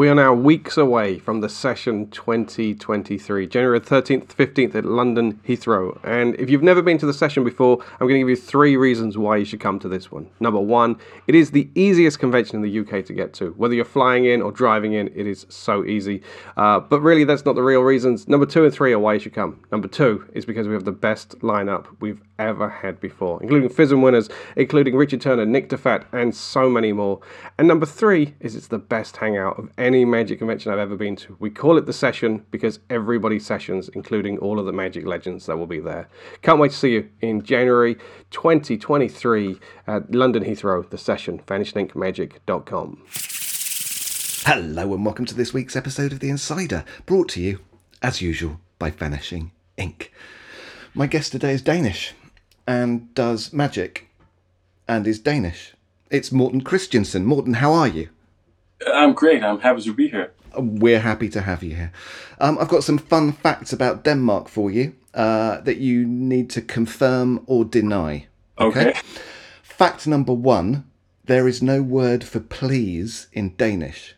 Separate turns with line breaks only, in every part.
We are now weeks away from the session 2023, January 13th, 15th at London Heathrow. And if you've never been to the session before, I'm going to give you three reasons why you should come to this one. Number one, it is the easiest convention in the UK to get to. Whether you're flying in or driving in, it is so easy. Uh, but really, that's not the real reasons. Number two and three are why you should come. Number two is because we have the best lineup we've ever had before, including FISM winners, including Richard Turner, Nick Diffatte, and so many more. And number three is it's the best hangout of any Magic convention I've ever been to. We call it the session because everybody sessions, including all of the Magic legends that will be there. Can't wait to see you in January 2023 at London Heathrow, the session, VanishingIncMagic.com.
Hello and welcome to this week's episode of The Insider, brought to you, as usual, by Vanishing Ink. My guest today is Danish and does magic and is Danish. It's Mortenn Christiansen. Mortenn, how are you?
I'm great. I'm happy to be here.
We're happy to have you here. Um, I've got some fun facts about Denmark for you uh, that you need to confirm or deny.
Okay.
Fact number one there is no word for please in Danish.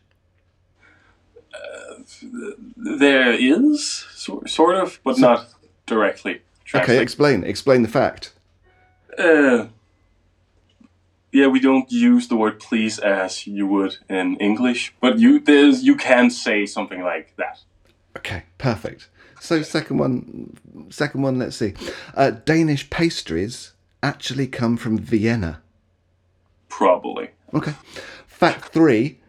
There is sort, sort of, but not directly.
Okay, explain. Explain the fact.
Uh, yeah, we don't use the word please as you would in English, but you there's you can say something like that.
Okay, perfect. So second one, second one. Let's see. Uh, Danish pastries actually come from Vienna.
Probably.
Okay. Fact three: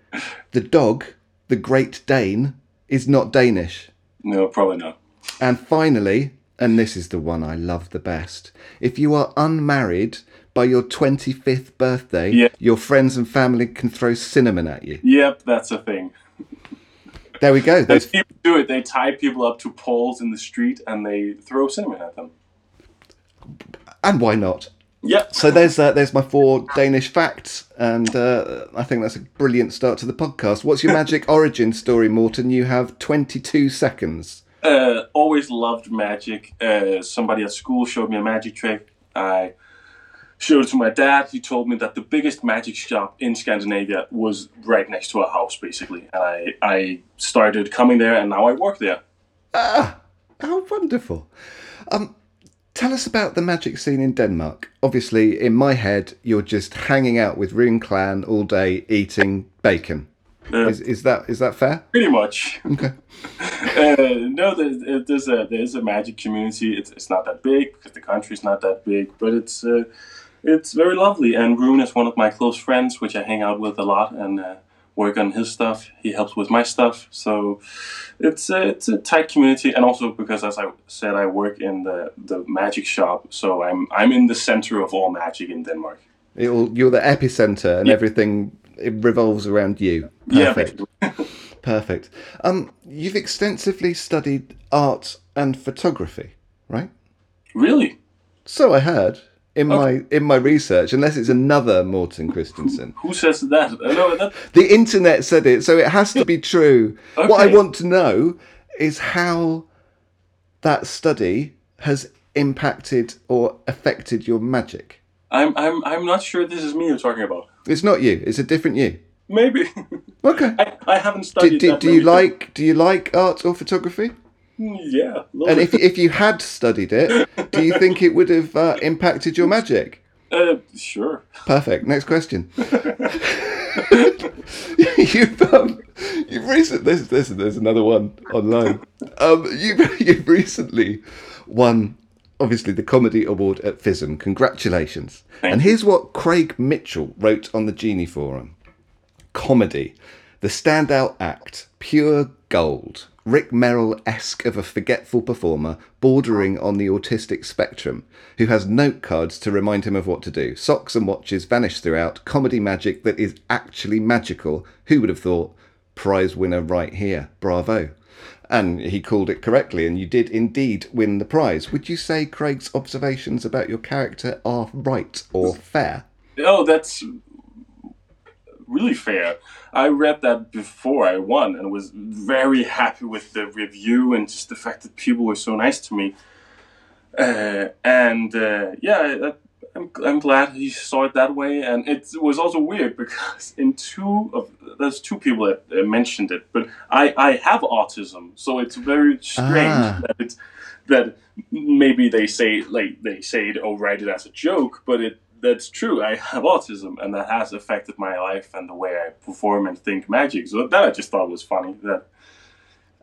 the dog, the Great Dane, is not Danish.
No, probably not.
And finally, and this is the one I love the best: if you are unmarried by your twenty-fifth birthday,
Yeah.
your friends and family can throw cinnamon at you.
Yep, that's a thing.
There we go.
People do it, they tie people up to poles in the street and they throw cinnamon at them.
and why not?
Yep.
So there's uh, there's my four Danish facts, and uh, I think that's a brilliant start to the podcast. What's your magic origin story, Mortenn? You have 22 seconds.
uh, always loved magic. Uh, somebody at school showed me a magic trick. I showed it to my dad. He told me that the biggest magic shop in Scandinavia was right next to our house, basically. And I, I started coming there, and now I work there.
Ah, how wonderful! Um, tell us about the magic scene in Denmark. Obviously, in my head, you're just hanging out with Rune Klan all day, eating bacon.
Uh,
Is, is that is that fair?
pretty much.
Okay.
Uh, no, there's, there's a there's a magic community. It's, it's not that big because the country's not that big, but it's uh, it's very lovely. And Rune is one of my close friends, which I hang out with a lot and uh, work on his stuff. He helps with my stuff, so it's a, it's a tight community. And also because, as I said, I work in the, the magic shop, so I'm I'm in the center of all magic in Denmark.
It all, you're the epicenter, and
Yeah.
everything it revolves around you.
Yeah,
Perfect.
basically.
Perfect. Um, you've extensively studied art and photography, right?
really.
So I heard in my in my research, unless it's another Mortenn Christiansen.
Who says that? No, that
The internet said it, so it has to be true. What I want to know is how that study has impacted or affected your magic.
I'm I'm I'm not sure this is me you're talking about.
It's not you, it's a different you.
Maybe
Okay.
I, I haven't
Do,
studied.
do,
that
do you like do you like art or photography?
Things. Yeah.
And if if you had studied it, do you think it would have uh, impacted your magic?
Uh, sure.
Perfect. Next question. you've um, you've recently this this there's another one online. Um, you you've recently won obviously the comedy award at FISM. Congratulations. And here's what Craig Mitchell wrote on the Genii forum. Comedy, the standout act, pure gold. Rick Merrill esque of a forgetful performer, bordering on the autistic spectrum, who has note cards to remind him of what to do. Socks and watches vanish throughout. Comedy magic that is actually magical. Who would have thought? Prize winner right here. Bravo. And he called it correctly, and you did indeed win the prize. Would you say Craig's observations about your character are right or fair?
Oh, that's really fair. I read that before I won and was very happy with the review and just the fact that people were so nice to me. Uh, and uh, yeah, I, I'm, I'm glad he saw it that way, and it was also weird because in two of there's two people that uh, mentioned it, but I I have autism, so it's very strange
Ah.
that it's that maybe they say like they say it or write it as a joke, but it that's true. I have autism, and that has affected my life and the way I perform and think magic. So that I just thought was funny that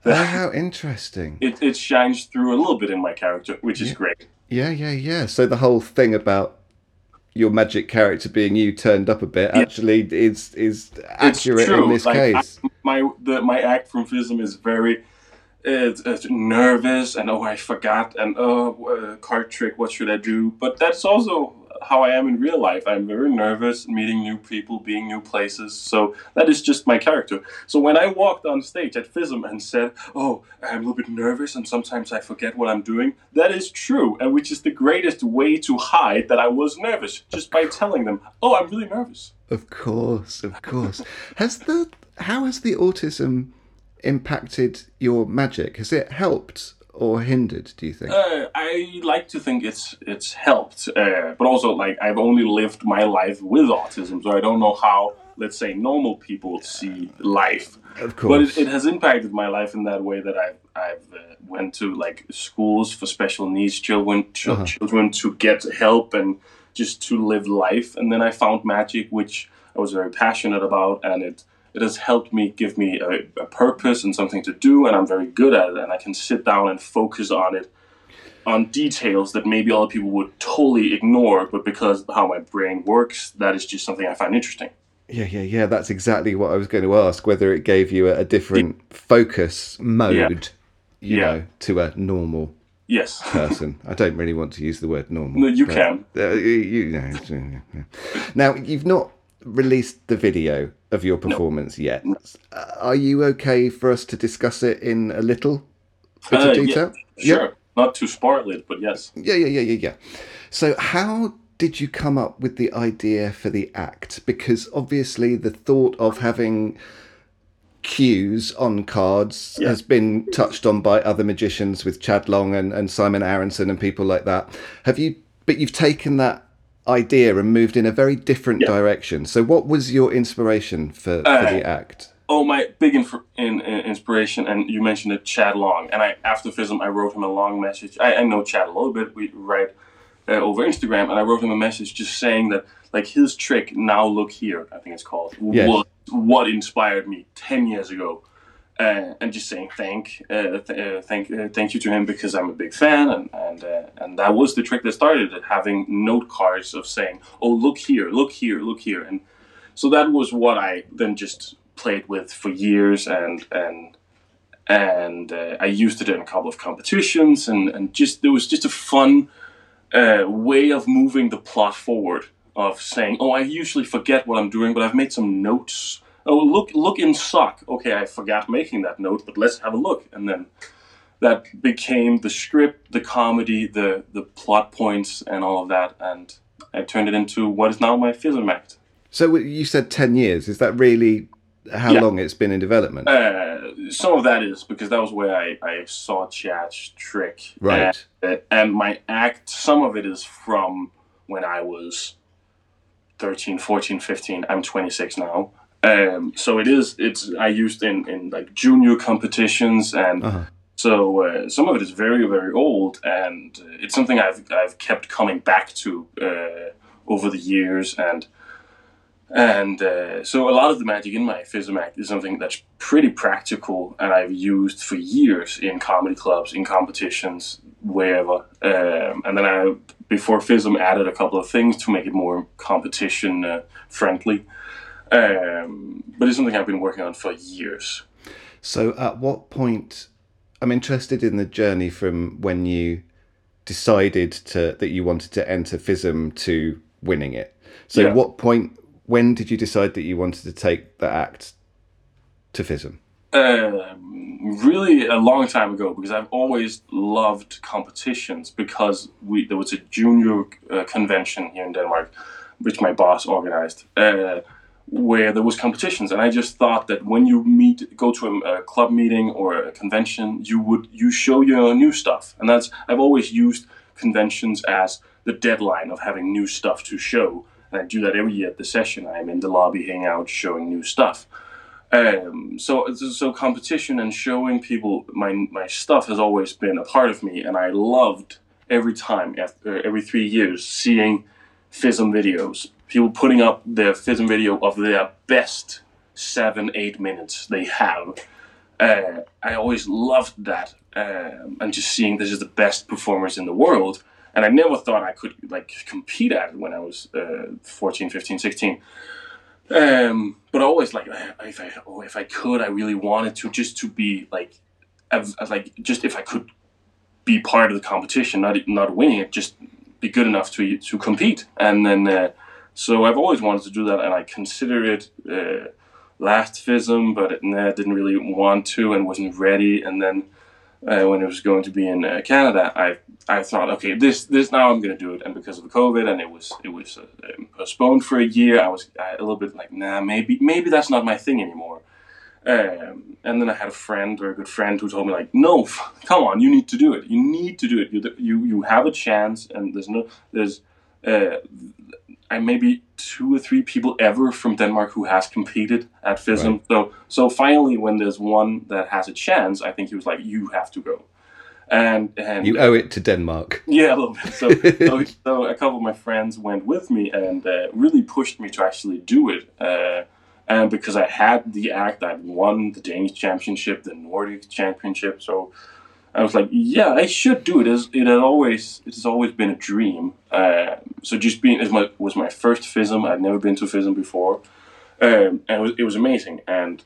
Oh, how interesting.
it, it shines through a little bit in my character, which is great.
Yeah, yeah, yeah. So the whole thing about your magic character being you turned up a bit actually is is accurate in this
Like, I-
case.
my the my act from FISM is very it's, uh, nervous and oh I forgot and oh uh, card trick what should I do? But that's also how I am in real life. I'm very nervous meeting new people, being new places. So that is just my character. So when I walked on stage at FISM and said, "Oh, I'm a little bit nervous and sometimes I forget what I'm doing," that is true, and which is the greatest way to hide that I was nervous, just by telling them, "Oh, I'm really nervous."
Of course, of course. has the how has the autism impacted your magic? Has it helped or hindered? Do you think?
Uh, I like to think it's it's helped, uh, but also like I've only lived my life with autism, so I don't know how let's say normal people see life.
of
But
course.
it, it has impacted my life in that way that I've I've uh, went to like schools for special needs children chil-
Uh-huh.
children to get help and just to live life, and then I found magic, which I was very passionate about, and it. It has helped me give me a, a purpose and something to do, and I'm very good at it. And I can sit down and focus on it on details that maybe other people would totally ignore, but because of how my brain works, that is just something I find interesting.
Yeah, yeah, yeah. That's exactly what I was going to ask. Whether it gave you a, a different focus mode, you
Yeah.
know, to a normal
Yes.
person. I don't really want to use the word normal.
No, you
but,
can.
Uh, you, you know, uh, yeah. Now you've not released the video of your performance yet. Uh, are you okay for us to discuss it in a little bit
Uh,
of
yeah,
detail?
Sure. Not too it, but yes.
Yeah, yeah, yeah, yeah, yeah. So, how did you come up with the idea for the act? Because obviously, the thought of having cues on cards
Yeah.
has been touched on by other magicians with Chad Long and, and Simon Aronson and people like that. Have you? But you've taken that idea and moved in a very different
Yeah.
direction. So, what was your inspiration for, for
Uh,
the act?
Oh, my big inf- in, in inspiration, and you mentioned it, Chad Long. And I after FISM, I wrote him a long message. I, I know Chad a little bit. We write uh, over Instagram, and I wrote him a message just saying that, like, his trick, Now Look Here, I think it's called,
Yes.
was what inspired me 10 years ago. Uh, and just saying thank, uh, th- uh, thank, uh, thank you to him because I'm a big fan, and and uh, and that was the trick that started it. Having note cards of saying, "Oh, look here, look here, look here," and so that was what I then just played with for years, and and and I used it in a couple of competitions, and and just there was just a fun way of moving the plot forward. Of saying, "Oh, I usually forget what I'm doing, but I've made some notes." Oh, look, look in sock. Okay, I forgot making that note, but let's have a look, and then that became the script, the comedy, the the plot points, and all of that, and I turned it into what is now my FISM act.
So, you said 10 years. Is that really how
Yeah.
long it's been in development?
Uh, some of that is because that was where I, I saw Chad's trick.
Right.
And, uh, and my act, some of it is from when I was 13, 14, 15. I'm 26 now. Um, so it is, it's, I used in, in like junior competitions and
Uh-huh.
so uh, some of it is very, very old and uh, it's something I've, I've kept coming back to uh, over the years and and uh, so a lot of the magic in my FISM act is something that's pretty practical and I've used for years in comedy clubs, in competitions, wherever. Um, and then I, before FISM, added a couple of things to make it more competition uh, friendly. Um, but it's something I've been working on for years.
So, at what point? I'm interested in the journey from when you decided to that you wanted to enter FISM to winning it. So,
Yeah.
what point? When did you decide that you wanted to take the act to FISM?
Um, really a long time ago because I've always loved competitions because we there was a junior uh, convention here in Denmark, which my boss organized, uh, where there was competitions, and I just thought that when you meet, go to a, a club meeting or a convention, you would you show your new stuff, and that's I've always used conventions as the deadline of having new stuff to show. And I do that every year at the session. I'm in the lobby, hanging out, showing new stuff. Um, so so competition and showing people my my stuff has always been a part of me, and I loved every time after every three years seeing FISM videos, people putting up their FISM video of their best seven eight minutes they have. Uh, I always loved that, um, and just seeing this is the best performers in the world. And I never thought I could like compete at it when I was uh, 14, 15, 16. Um, but always like if I oh, if I could, I really wanted to just to be like, like just if I could be part of the competition, not not winning it, just be good enough to to compete. And then uh, so I've always wanted to do that, and I considered it uh, last FISM, but it, nah, didn't really want to and wasn't ready. And then uh, when it was going to be in uh, Canada, I I thought, okay, this this now I'm gonna do it. And because of COVID, and it was it was uh, postponed for a year, I was a little bit like, nah, maybe maybe that's not my thing anymore. Um, and then I had a friend, or a good friend, who told me like, no, come on, you need to do it. You need to do it. You you you have a chance, and there's no there's uh, I maybe two or three people ever from Denmark who has competed at FISM. Right. So so finally, when there's one that has a chance, I think he was like, "You have to go." And and
you owe it to Denmark.
Yeah, a little bit. So so, so, a couple of my friends went with me and uh, really pushed me to actually do it. Uh, and because I had the act, I'd won the Danish championship, the Nordic championship, so I was like, yeah, I should do it. Has, it had always it has always been a dream. Uh, so just being it my, was my first FISM. I'd never been to FISM before, um, and it was, it was amazing. And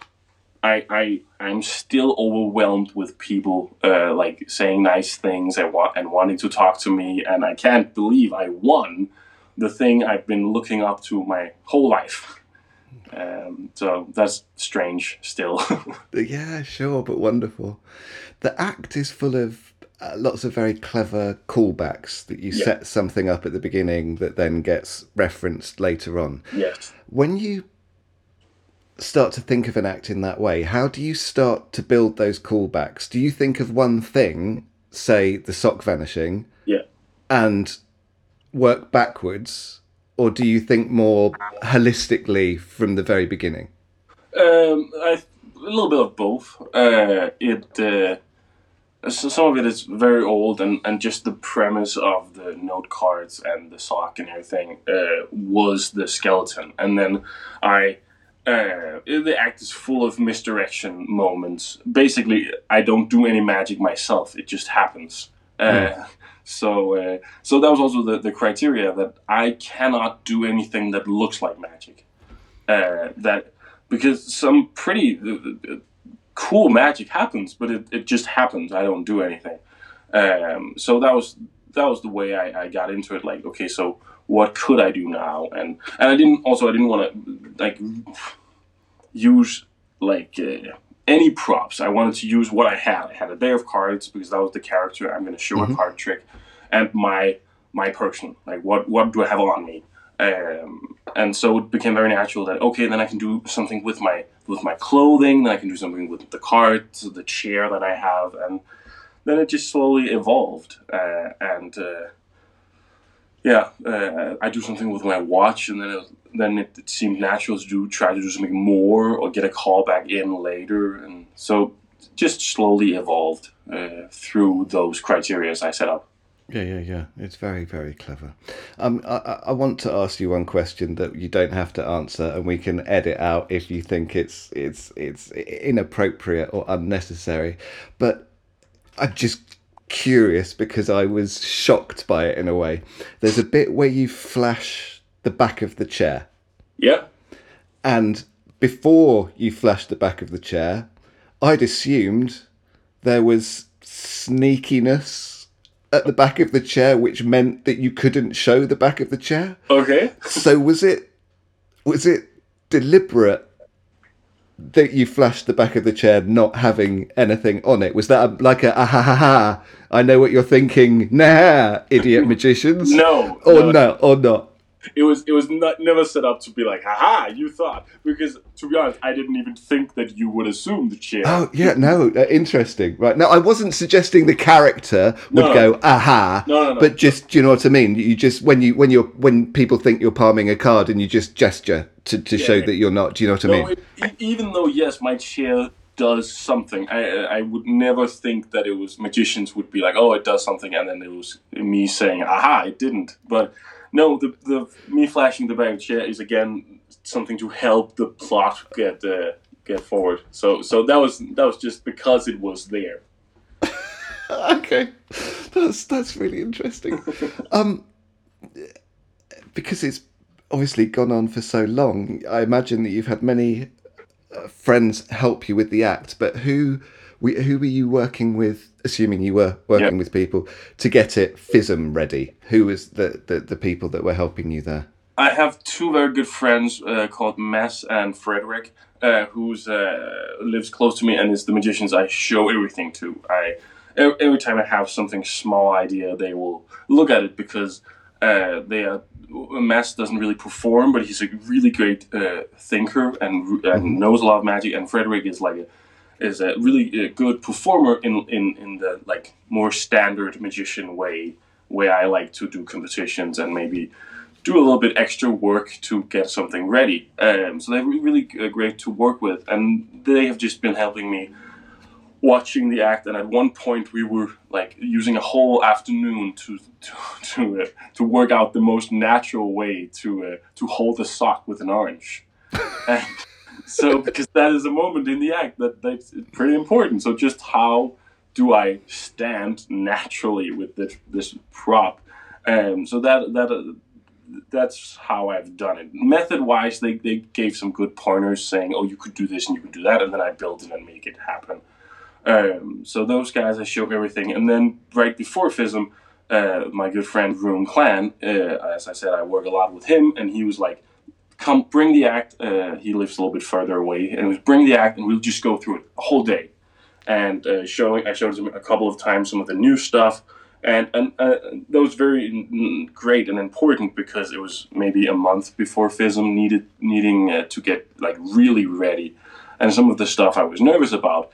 I I I'm still overwhelmed with people uh, like saying nice things and want and wanting to talk to me. And I can't believe I won the thing I've been looking up to my whole life. Um, so that's strange still.
yeah, sure, but wonderful. The act is full of uh, lots of very clever callbacks that you yeah. set something up at the beginning that then gets referenced later on.
Yes.
When you start to think of an act in that way, how do you start to build those callbacks? Do you think of one thing, say the sock vanishing,
yeah,
and work backwards or do you think more holistically from the very beginning?
Um, I, a little bit of both. Uh, it uh, so some of it is very old, and, and just the premise of the note cards and the sock and everything uh, was the skeleton, and then I. Uh, the act is full of misdirection moments. Basically, I don't do any magic myself; it just happens. Mm. So, uh, so that was also the, the criteria that I cannot do anything that looks like magic. Uh, that because some pretty uh, cool magic happens, but it, it just happens. I don't do anything. Um, so that was that was the way I, I got into it. Like, okay, so what could I do now? And and I didn't also I didn't want to like use like uh, any props. I wanted to use what I had. I had a day of cards because that was the character I'm going to show mm-hmm. a card trick, and my my person. Like what what do I have on me? Um, and so it became very natural that okay, then I can do something with my with my clothing. Then I can do something with the cards, the chair that I have, and then it just slowly evolved. Uh, and uh, yeah, uh, I do something with my watch, and then it, then it, it, seemed natural to do try to do something more or get a call back in later, and so just slowly evolved uh, through those criteria I set up.
Yeah, yeah, yeah. It's very, very clever. Um, I, I want to ask you one question that you don't have to answer, and we can edit out if you think it's it's it's inappropriate or unnecessary. But I'm just curious because I was shocked by it in a way. There's a bit where you flash the back of the chair.
Yeah.
And before you flash the back of the chair, I'd assumed there was sneakiness at the back of the chair, which meant that you couldn't show the back of the chair.
Okay.
so was it was it deliberate that you flashed the back of the chair not having anything on it? Was that a, like a ah, ha ha ha? I know what you're thinking. Nah, idiot magicians.
no.
Or no, or not.
It was it was not never set up to be like, haha, you thought because to be honest, I didn't even think that you would assume the chair.
Oh yeah, no, uh, interesting. Right now, I wasn't suggesting the character would
No.
go aha,
No, no, no.
but just do you know what I mean? You just when you when you're when people think you're palming a card and you just gesture to, to show
yeah.
that you're not. Do you know what I mean?
it, even though yes, my chair does something, I I would never think that it was magicians would be like, oh, it does something, and then it was me saying, aha, it didn't. But no, the the me flashing the the chair is again something to help the plot get uh, get forward. So so that was that was just because it was there.
okay, that's that's really interesting. um, because it's obviously gone on for so long, I imagine that you've had many uh, friends help you with the act. But who, we, who were you working with? Assuming you were working
Yeah.
with people to get it FISM ready. Who was the, the the people that were helping you there?
I have two very good friends uh, called Mads and Frederick, uh, who's uh, lives close to me and is the magicians I show everything to. I every, time I have something small idea, they will look at it because uh, they are. Mads doesn't really perform, but he's a really great uh, thinker and, and knows a lot of magic. And Frederick is like a is a really uh, good performer in, in in the like more standard magician way, where I like to do competitions and maybe do a little bit extra work to get something ready. Um, so they're really uh, great to work with, and they have just been helping me watching the act. And at one point, we were like using a whole afternoon to to to, uh, to work out the most natural way to uh, to hold a sock with an orange. and so, because that is a moment in the act that that's pretty important. So, just how do I stand naturally with this this prop? Um, so that that uh, that's how I've done it. Method wise, they, they gave some good pointers saying, oh, you could do this and you could do that, and then I built it and make it happen. Um, so those guys, I show everything. And then right before FISM, uh, my good friend Rune Klan, uh, as I said, I work a lot with him, and he was like, come bring the act. Uh, he lives a little bit further away, and was bring the act, and we'll just go through it a whole day. And uh, showing, I showed him a couple of times some of the new stuff, and and uh, that was very great and important because it was maybe a month before FISM needed needing uh, to get like really ready, and some of the stuff I was nervous about,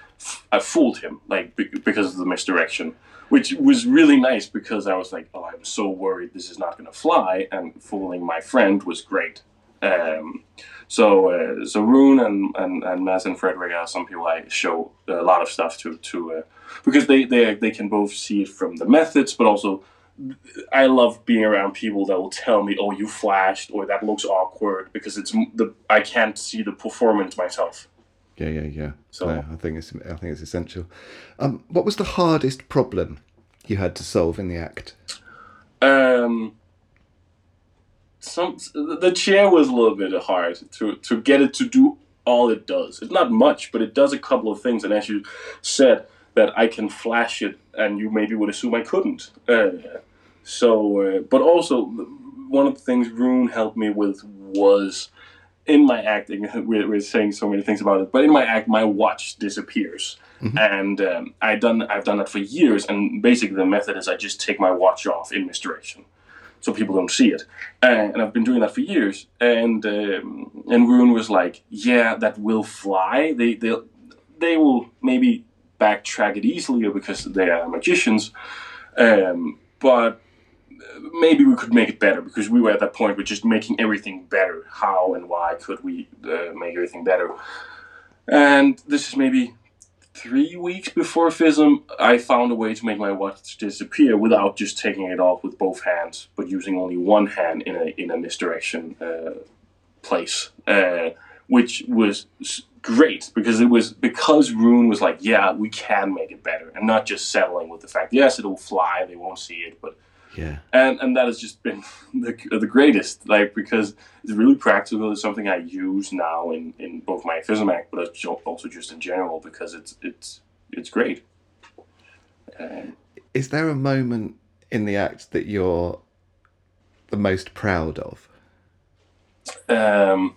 I fooled him like because of the misdirection, which was really nice because I was like, oh, I'm so worried this is not going to fly, and fooling my friend was great. Um, so uh, so Rune and, and, and Mads and Frederick are some people I show a lot of stuff to to uh, because they, they they can both see it from the methods, but also I love being around people that will tell me, "Oh, you flashed," or "That looks awkward," because it's the I can't see the performance myself.
Yeah, yeah, yeah.
So-
No, I think it's I think it's essential. Um, what was the hardest problem you had to solve in the act?
Um, some the chair was a little bit hard to to get it to do all it does. It's not much, but it does a couple of things. And as you said, that I can flash it, and you maybe would assume I couldn't. Uh, so, uh, but also one of the things Rune helped me with was in my acting. We're, we're saying so many things about it, but in my act, my watch disappears. And um, I done I've done that for years, and basically the method is I just take my watch off in misdirection, so people don't see it. And, and I've been doing that for years. And um, and Rune was like, "Yeah, that will fly. They they they will maybe backtrack it easily because they are magicians, um, but maybe we could make it better because we were at that point with just making everything better. How and why could we uh, make everything better? And this is maybe three weeks before FISM, I found a way to make my watch disappear without just taking it off with both hands, but using only one hand in a in a misdirection uh, place, uh, which was great because it was because Rune was like, yeah, we can make it better, and not just settling with the fact, yes, it'll fly, they won't see it, but
Yeah.
and and that has just been the, the greatest like because it's really practical it's something i use now in in both my act but also just in general because it's it's it's great um,
Is there a moment in the act that you're the most proud of?
um,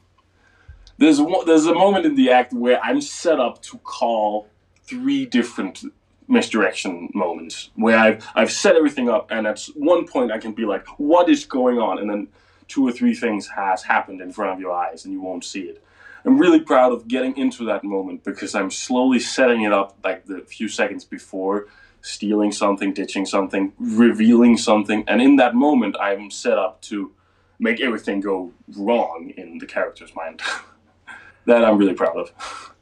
there's one, there's a moment in the act where i'm set up to call three different misdirection moments where I've I've set everything up and at one point I can be like what is going on and then two or three things has happened in front of your eyes and you won't see it. I'm really proud of getting into that moment because I'm slowly setting it up like the few seconds before, stealing something, ditching something, revealing something, and in that moment I'm set up to make everything go wrong in the character's mind. that I'm really proud of.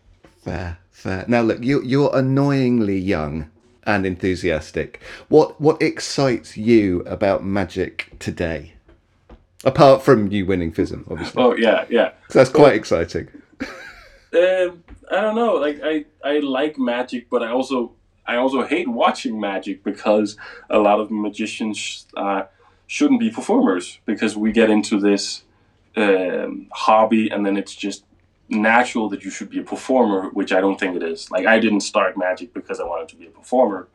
Fair, fair. Now look, you you're annoyingly young and enthusiastic. What what excites you about magic today? Apart from you winning FISM, obviously.
Oh yeah, yeah.
So that's quite exciting.
Uh, I don't know. Like I, I like magic, but I also I also hate watching magic because a lot of magicians uh, shouldn't be performers because we get into this um, hobby and then it's just natural that you should be a performer, which I don't think it is. Like I didn't start magic because I wanted to be a performer.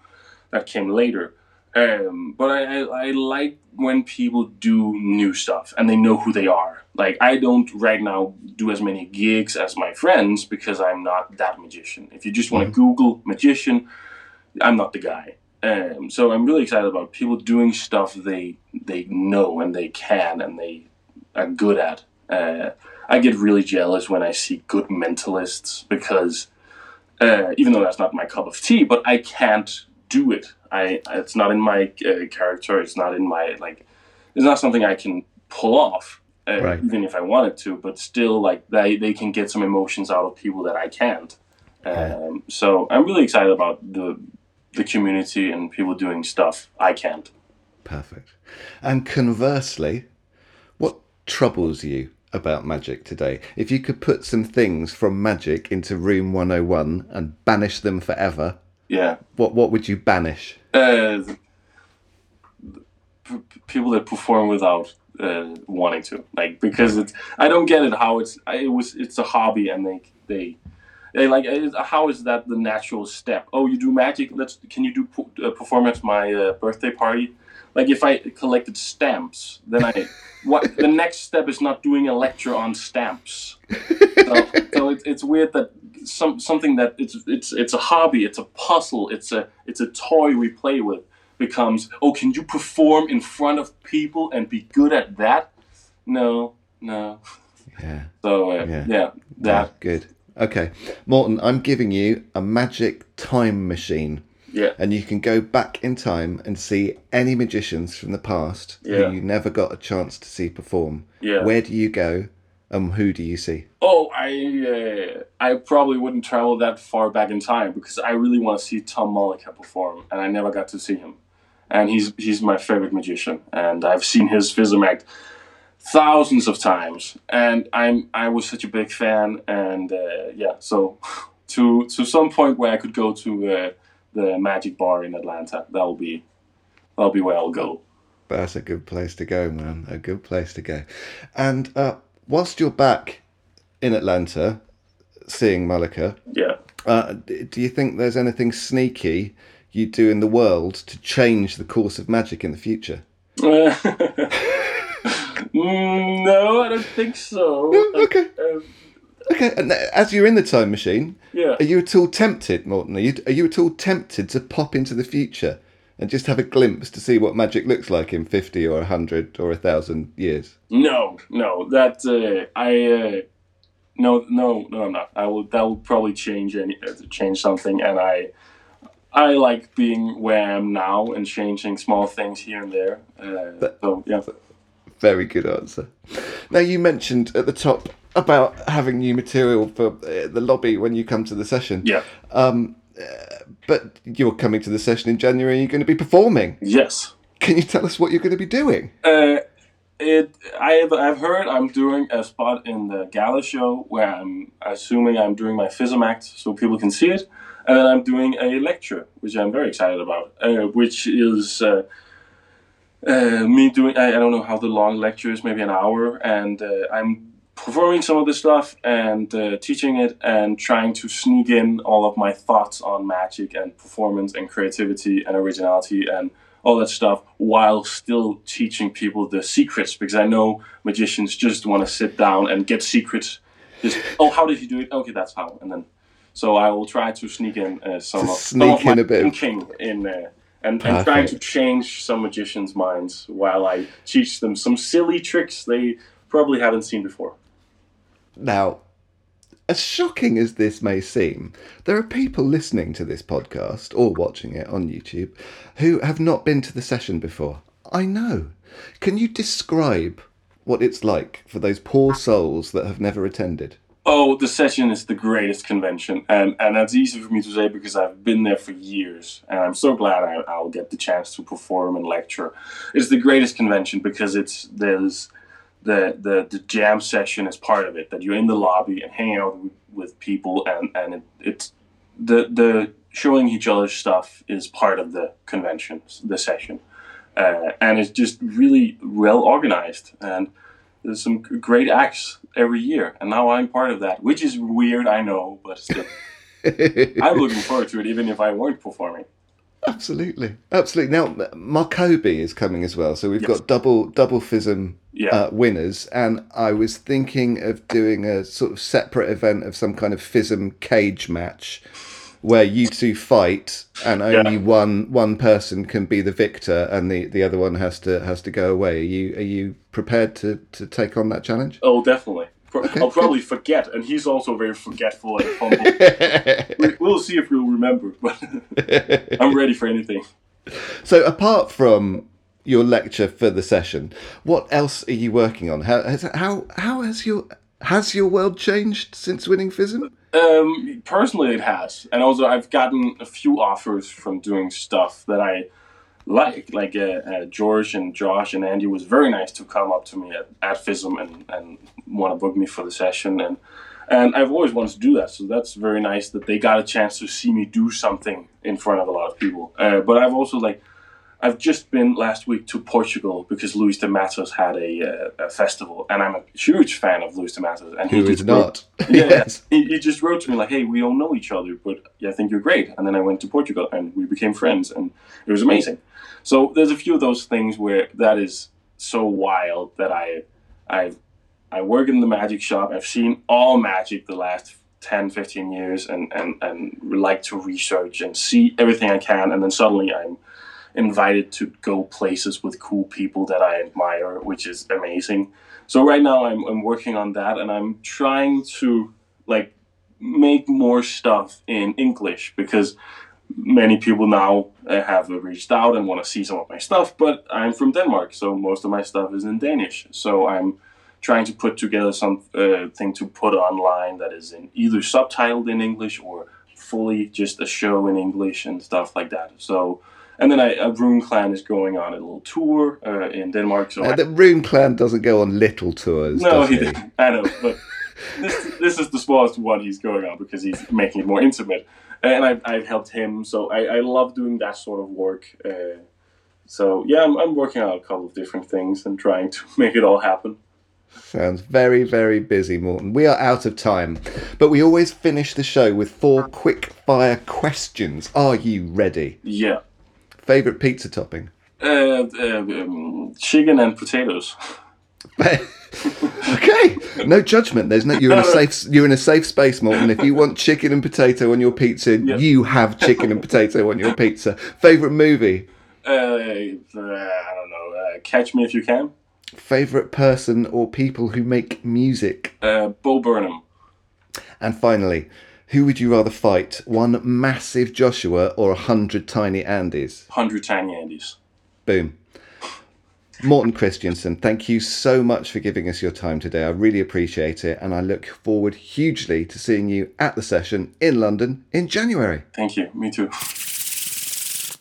That came later. Um, but I, I, I like when people do new stuff and they know who they are. Like I don't right now do as many gigs as my friends because I'm not that magician. If you just want to Google magician, I'm not the guy. Um, so I'm really excited about people doing stuff they they know and they can and they are good at. Uh, I get really jealous when I see good mentalists because uh, even though that's not my cup of tea, but I can't do it. I it's not in my uh, character. It's not in my like. It's not something I can pull off, uh,
Right.
even if I wanted to. But still, like they they can get some emotions out of people that I can't. Um, so I'm really excited about the the community and people doing stuff I can't.
Perfect. And conversely, what troubles you about magic today? If you could put some things from magic into room 101 and banish them forever,
Yeah.
what what would you banish?
Uh, p- people that perform without uh, wanting to, like, because it's I don't get it how it's I, it was it's a hobby and they they. They like how is that the natural step? Oh, you do magic. Let's can you do p- uh, perform at my uh, birthday party? Like if I collected stamps, then I what the next step is not doing a lecture on stamps. So, so it, it's weird that some something that it's it's it's a hobby, it's a puzzle, it's a it's a toy we play with becomes oh can you perform in front of people and be good at that? No, no.
Yeah.
So uh,
Yeah.
yeah. that
Good. Okay. Mortenn, I'm giving you a magic time machine.
Yeah
And you can go back in time and see any magicians from the past
Yeah.
who you never got a chance to see perform.
Yeah.
Where do you go and who do you see?
Oh, I uh, I probably wouldn't travel that far back in time because I really want to see Tom Mullica perform, and I never got to see him. And he's he's my favorite magician, and I've seen his Fism act thousands of times, and I'm I was such a big fan, and uh, yeah, so to to some point where I could go to uh, the Magic Bar in Atlanta, that'll be that'll be where I'll go.
That's a good place to go, man. A good place to go. And uh, whilst you're back in Atlanta seeing Mullica,
Yeah.
uh, do you think there's anything sneaky you do in the world to change the course of magic in the future?
Mm, no, I don't think so.
Okay.
Um,
Okay, and as you're in the time machine,
yeah.
are you at all tempted, Mortenn? Are you, are you at all tempted to pop into the future and just have a glimpse to see what magic looks like in 50 or 100 or 1,000 years?
No, no, that uh, I uh, no, no, no, I'm not. I will. That will probably change any uh, change something, and I I like being where I am now and changing small things here and there. Uh, so yeah,
Very good answer. Now, you mentioned at the top about having new material for uh, the lobby when you come to the session.
yeah, Um,
But you're coming to the session in January, you're going to be performing.
yes.
Can you tell us what you're going to be doing?
Uh, it. I have. I've heard I'm doing a spot in the gala show where I'm assuming I'm doing my FISM act so people can see it, and then I'm doing a lecture, which I'm very excited about, uh, which is. Uh, uh, me doing I, I don't know how the long lecture is maybe an hour and uh, i'm performing some of this stuff and uh, teaching it and trying to sneak in all of my thoughts on magic and performance and creativity and originality and all that stuff while still teaching people the secrets because i know magicians just want to sit down and get secrets. Just oh how did you do it? Okay that's how and then so i will try to sneak in uh, some, of,
sneak
some
in a bit.
thinking in uh, and, and trying to change some magicians' minds while I teach them some silly tricks they probably haven't seen before.
Now, as shocking as this may seem, there are people listening to this podcast or watching it on YouTube who have not been to the session before. I know. Can you describe what it's like for those poor souls that have never attended?
Oh, the session is the greatest convention, and and that's easy for me to say because I've been there for years, and I'm so glad I, I'll get the chance to perform and lecture. It's the greatest convention because it's there's the the the jam session is part of it. That you're in the lobby and hanging out with, people, and and it, it's the the showing each other stuff is part of the convention, the session, uh, and it's just really well organized and there's some great acts every year, and now I'm part of that, which is weird, I know, but still, I'm looking forward to it, even if I weren't performing.
Absolutely, absolutely. Now, Markobi is coming as well, so we've
Yes.
got double double FISM
Yeah,
uh, winners, and I was thinking of doing a sort of separate event of some kind of FISM cage match, where you two fight, and only
Yeah.
one one person can be the victor, and the, the other one has to has to go away. Are you are you prepared to, to take on that challenge?
oh, definitely. Pro- I'll probably forget, and he's also very forgetful and humble. we, we'll see if we'll remember, but I'm ready for anything.
So, apart from your lecture for the session, what else are you working on? How has how how has your has your world changed since winning FISM?
Um, personally, it has, and also I've gotten a few offers from doing stuff that I like. Like uh, uh, George and Josh and Andi was very nice to come up to me at, at FISM and, and want to book me for the session, and and I've always wanted to do that. So that's very nice that they got a chance to see me do something in front of a lot of people. Uh, but I've also like. I've just been last week to Portugal because Luis de Matos had a, uh, a festival, and I'm a huge fan of Luis de Matos. And he
Who is
just wrote-
not?
yeah,
yes.
he, he just wrote to me like, "Hey, we don't know each other, but I think you're great." And then I went to Portugal and we became friends, and it was amazing. So there's a few of those things where that is so wild that I, I, I work in the magic shop. I've seen all magic the last 10, 15 years, and and and like to research and see everything I can, and then suddenly I'm invited to go places with cool people that I admire, which is amazing. So right now I'm, I'm working on that and I'm trying to like make more stuff in English because many people now uh, have reached out and want to see some of my stuff, but I'm from Denmark, so most of my stuff is in Danish. So I'm trying to put together some uh, thing to put online that is in either subtitled in English or fully just a show in English and stuff like that. So and then I, a Rune Klan is going on a little tour uh, in Denmark. So
Uh,
I-
the Rune Klan doesn't go on little tours,
no, he
he?
didn't. I know, but this, this is the smallest one he's going on because he's making it more intimate. And I've, I've helped him, so I, I love doing that sort of work. Uh, so yeah, I'm, I'm working on a couple of different things and trying to make it all happen.
Sounds very, very busy, Mortenn. We are out of time, but we always finish the show with four quick fire questions. Are you ready?
Yeah.
Favorite pizza topping?
Uh, uh, um, chicken and potatoes.
okay, no judgment. There's no. You're in a safe. You're in a safe space, Mortenn. If you want chicken and potato on your pizza, you have chicken and potato on your pizza. Favorite movie?
Uh, uh, I don't know. Uh, Catch Me If You Can.
Favorite person or people who make music?
Uh, Bo Burnham.
And finally, who would you rather fight? One massive Joshua or a hundred tiny Andys?
100 Tiny Andes.
Boom. Mortenn Christiansen, thank you so much for giving us your time today. I really appreciate it, and I look forward hugely to seeing you at the session in London in January.
Thank you. Me too.